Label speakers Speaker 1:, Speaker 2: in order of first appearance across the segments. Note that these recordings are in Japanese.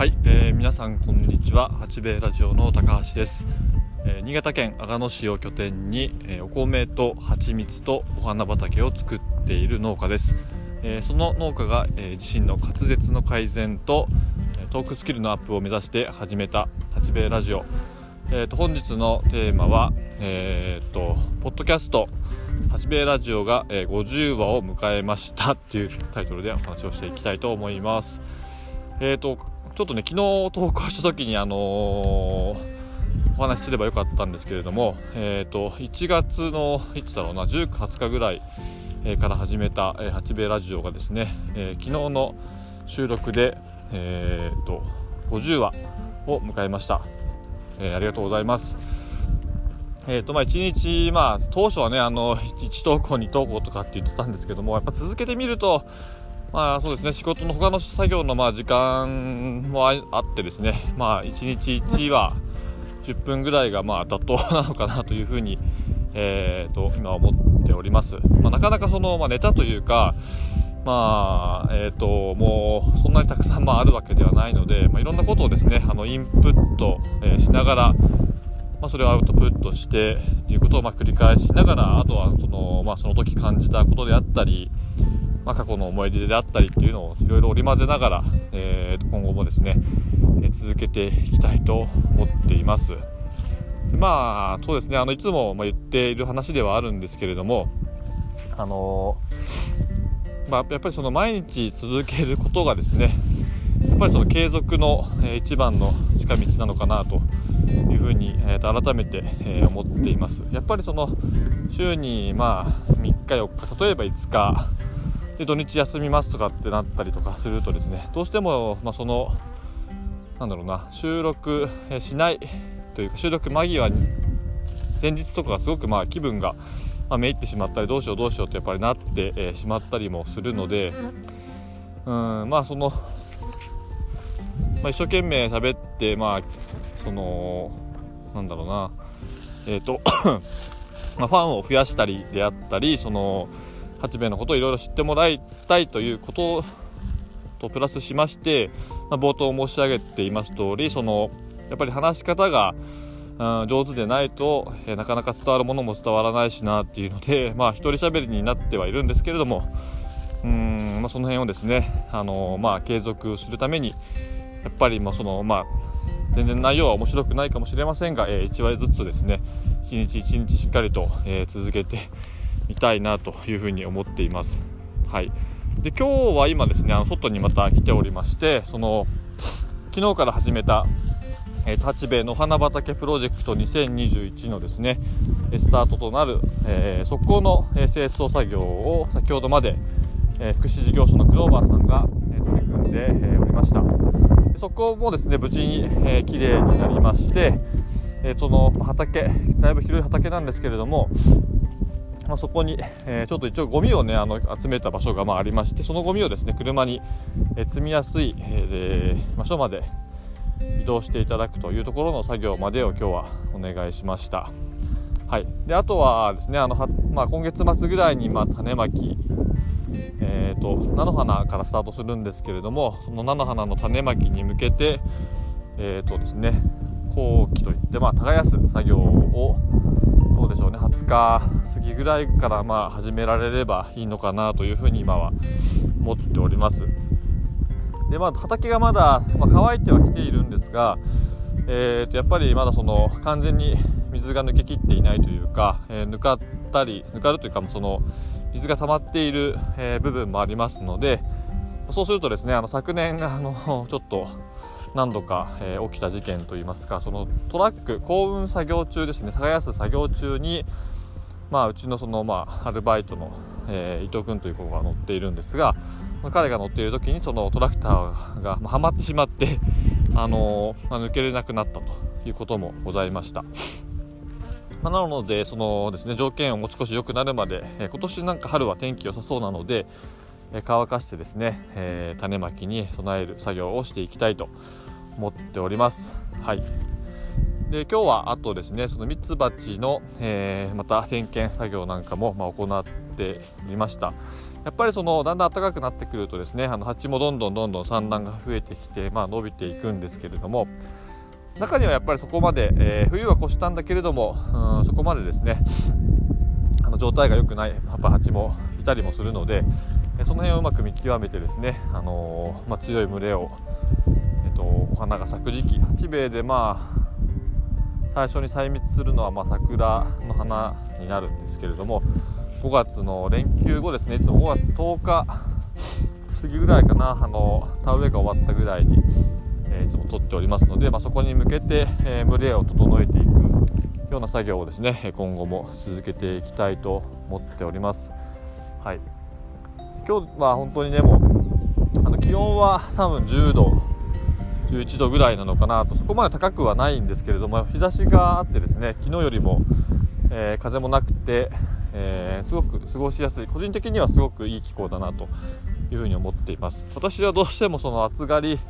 Speaker 1: はい、えー、皆さんこんにちは。八兵衛ラジオの高橋です、えー、新潟県阿賀野市を拠点に、えー、お米と蜂蜜とお花畑を作っている農家です、えその農家が、え自身の滑舌の改善とトークスキルのアップを目指して始めた八兵衛ラジオ、えーと、本日のテーマはえーとポッドキャスト。八兵衛ラジオが、え50話を迎えましたっていうタイトルでお話をしていきたいと思います。えーとちょっとね昨日投稿した時にあのー、お話しすればよかったんですけれども、えーと、1月のいつだろうな19、20日ぐらい、えから始めた、えー、八兵衛ラジオがですね、えー、昨日の収録で、えーと、50話を迎えました、えー、ありがとうございます。えーとまあ、1日、まあ、当初はねあの1投稿2投稿とかって言ってたんですけどもやっぱ続けてみるとまあそうですね。仕事の他の作業のまあ時間もあってですね。まあ1日1は10分ぐらいがまあ妥当なのかなというふうに、えー、と今思っております、まあ、なかなかその、まあ、ネタというかまあえーと、もうそんなにたくさんまああるわけではないので、まあ、いろんなことをですねあのインプット、しながら、まあ、それをアウトプットしてということをま繰り返しながらあとはその,、まあ、その時感じたことであったり、まあ、過去の思い出であったりっていうのをいろいろ織り交ぜながら、えー、今後もですね、えー、続けていきたいと思っています。まあそうですねあのいつも言っている話ではあるんですけれどもあのまあ、やっぱりその毎日続けることがですねやっぱりその継続の、えー、一番の近道なのかなというふうに、えー、と改めて、えー、思っていますやっぱりその週にまあ3日4日例えば5日で土日休みますとかってなったりとかするとですねどうしても、まあ、そのなんだろうな収録しないというか収録間際に前日とかがすごくまあ気分が、まあ、めいってしまったりどうしようどうしようってやっぱりなって、えしまったりもするのでうんまあその、まあ、一生懸命喋ってまあそのなんだろうなえっ、ー、とまあ、ファンを増やしたりであったりその八兵衛のことをいろいろ知ってもらいたいということとプラスしまして、まあ、冒頭申し上げています通りそのやっぱり話し方が、うん、上手でないと、えー、なかなか伝わるものも伝わらないしなっていうので、まあ、一人喋りになってはいるんですけれどもうん、まあ、その辺をですね、あのー、まあ、継続するためにやっぱりまあその、まあ、全然内容は面白くないかもしれませんが、えー、1話ずつですね一日一日しっかりと、えー、続けてみたいなというふうに思っています。はい、で今日は今ですねあの外にまた来ておりましてその昨日から始めたえー、八兵衛の花畑プロジェクト2021のですねスタートとなる、えー、速攻の、清掃作業を先ほどまで、えー、福祉事業所のクローバーさんが、え取り組んで、えおりましたそこもですね無事に、えー、綺麗になりまして、えその畑だいぶ広い畑なんですけれどもまあ、そこに、えー、ちょっと一応ゴミをねあの集めた場所がまあありましてそのゴミをですね車に、えー、積みやすい、えー、場所まで移動していただくというところの作業までを今日はお願いしました。はい、であとはですねあのは、まあ、今月末ぐらいにま種まき、えーと、菜の花からスタートするんですけれどもその菜の花の種まきに向けて、えーとですね、後期といって、まあ、耕す作業を日過ぎぐらいからまあ始められればいいのかなというふうに今は思っております。でまあ畑がまだ、まあ、乾いてはきているんですが、えー、とやっぱりまだその完全に水が抜けきっていないというか、えー、ぬかったりぬかるというかその水が溜まっている、えー、部分もありますのでそうするとですねあの昨年あのちょっと何度か、えー、起きた事件といいますかそのトラック幸運作業中ですね耕す作業中に、まあ、うちのその、まあ、アルバイトの、えー、伊藤君という子が乗っているんですが、まあ、彼が乗っている時にそのトラクターが、はまってしまって、あのー、まあ、抜けれなくなったということもございました。まあ、なのでそのですね条件をもう少し良くなるまで、えー、今年なんか春は天気良さそうなので、えー、乾かしてですね、えー、種まきに備える作業をしていきたいと思っております。はいで今日はあとですねそのミツバチの、えー、また点検作業なんかも、まあ、行ってみました、やっぱりそのだんだん暖かくなってくるとですねあの蜂もどんどんどんどん産卵が増えてきて、まあ、伸びていくんですけれども中にはやっぱりそこまで、えー、冬は越したんだけれどもうんそこまでですねあの状態が良くないやっぱ蜂もいたりもするのでその辺をうまく見極めてですね、あのー、まあ、強い群れを、えーと、お花が咲く時期八兵衛でまあ最初に採蜜するのはま桜の花になるんですけれども5月の連休後ですねいつも5月10日過ぎぐらいかなあの田植えが終わったぐらいに、えー、いつも取っておりますので、まあ、そこに向けて、えー、群れを整えていくような作業をですね今後も続けていきたいと思っております。はい今日は本当にねもうあの気温は多分10度11度ぐらいなのかなとそこまで高くはないんですけれども日差しがあってですね昨日よりも、えー、風もなくて、えー、すごく過ごしやすい個人的にはすごくいい気候だなというふうに思っています。私はどうしてもその暑がり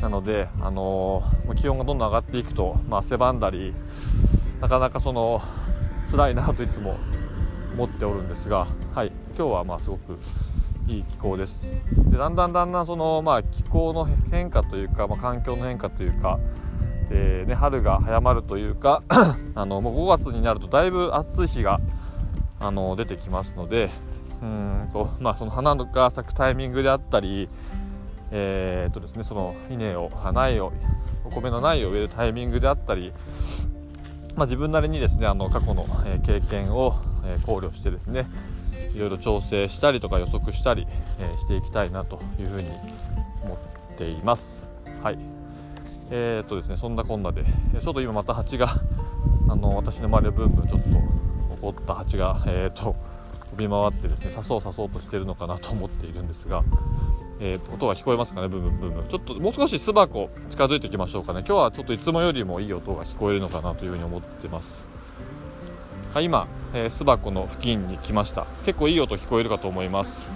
Speaker 1: なので、あのー、気温がどんどん上がっていくと、まあ、汗ばんだりなかなかその辛いなといつも思っておるんですが、はい、今日はまあすごくいい気候です。でだんだんだんだんその、まあ、気候の変化というか、まあ、環境の変化というかで、ね、春が早まるというか あのもう5月になるとだいぶ暑い日があの出てきますのでうんと、まあ、その花が咲くタイミングであったり、えーとですね、その稲を苗をお米の苗を植えるタイミングであったり、まあ、自分なりにですねあの過去の、経験を、考慮してですねいろいろ調整したりとか予測したり、えしていきたいなというふうに思っています。はい。えー、っとですねそんなこんなで。ちょっと今また蜂があの私の周りをブンブンちょっと怒った蜂が、えーと、飛び回ってですね刺そう刺そうとしてるのかなと思っているんですが、えー、音が聞こえますかね？ブンブンブンブンちょっともう少し巣箱近づいていきましょうかね。今日はちょっといつもよりもいい音が聞こえるのかなというふうに思ってます。はい今、えー、巣箱の付近に来ました。結構いい音聞こえるかと思います。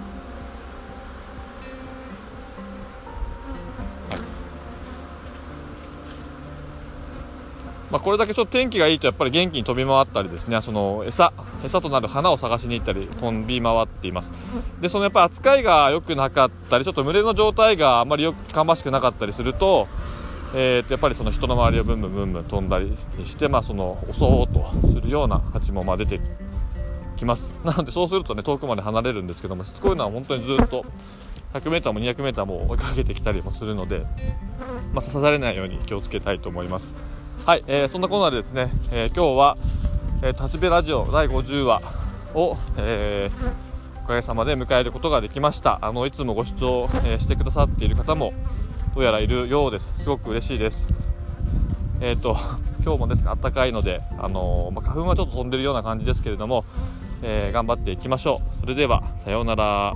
Speaker 1: まあ、これだけちょっと天気がいいとやっぱり元気に飛び回ったりですね。その餌餌となる花を探しに行ったり飛び回っています。でそのやっぱり扱いが良くなかったりちょっと群れの状態があまりよく芳しくなかったりすると,、えー、とやっぱりその人の周りをブンブンブンブン飛んだりして、まあ、その襲おうとするような蜂もまあ出てきます。なのでそうするとね遠くまで離れるんですけどもしつこいのは本当にずっと 100m も 200m も追いかけてきたりもするので、まあ、刺されないように気をつけたいと思います。はい、えー、そんなコーナーでですね、えー、今日は、えー、立ちラジオ第50話を、えー、おかげさまで迎えることができました。あのいつもご視聴、えー、してくださっている方もうやらいるようです。すごく嬉しいです。えっ、ー、と今日もですね暖かいので、あのまあ、花粉はちょっと飛んでるような感じですけれども、え頑張っていきましょう。それではさようなら。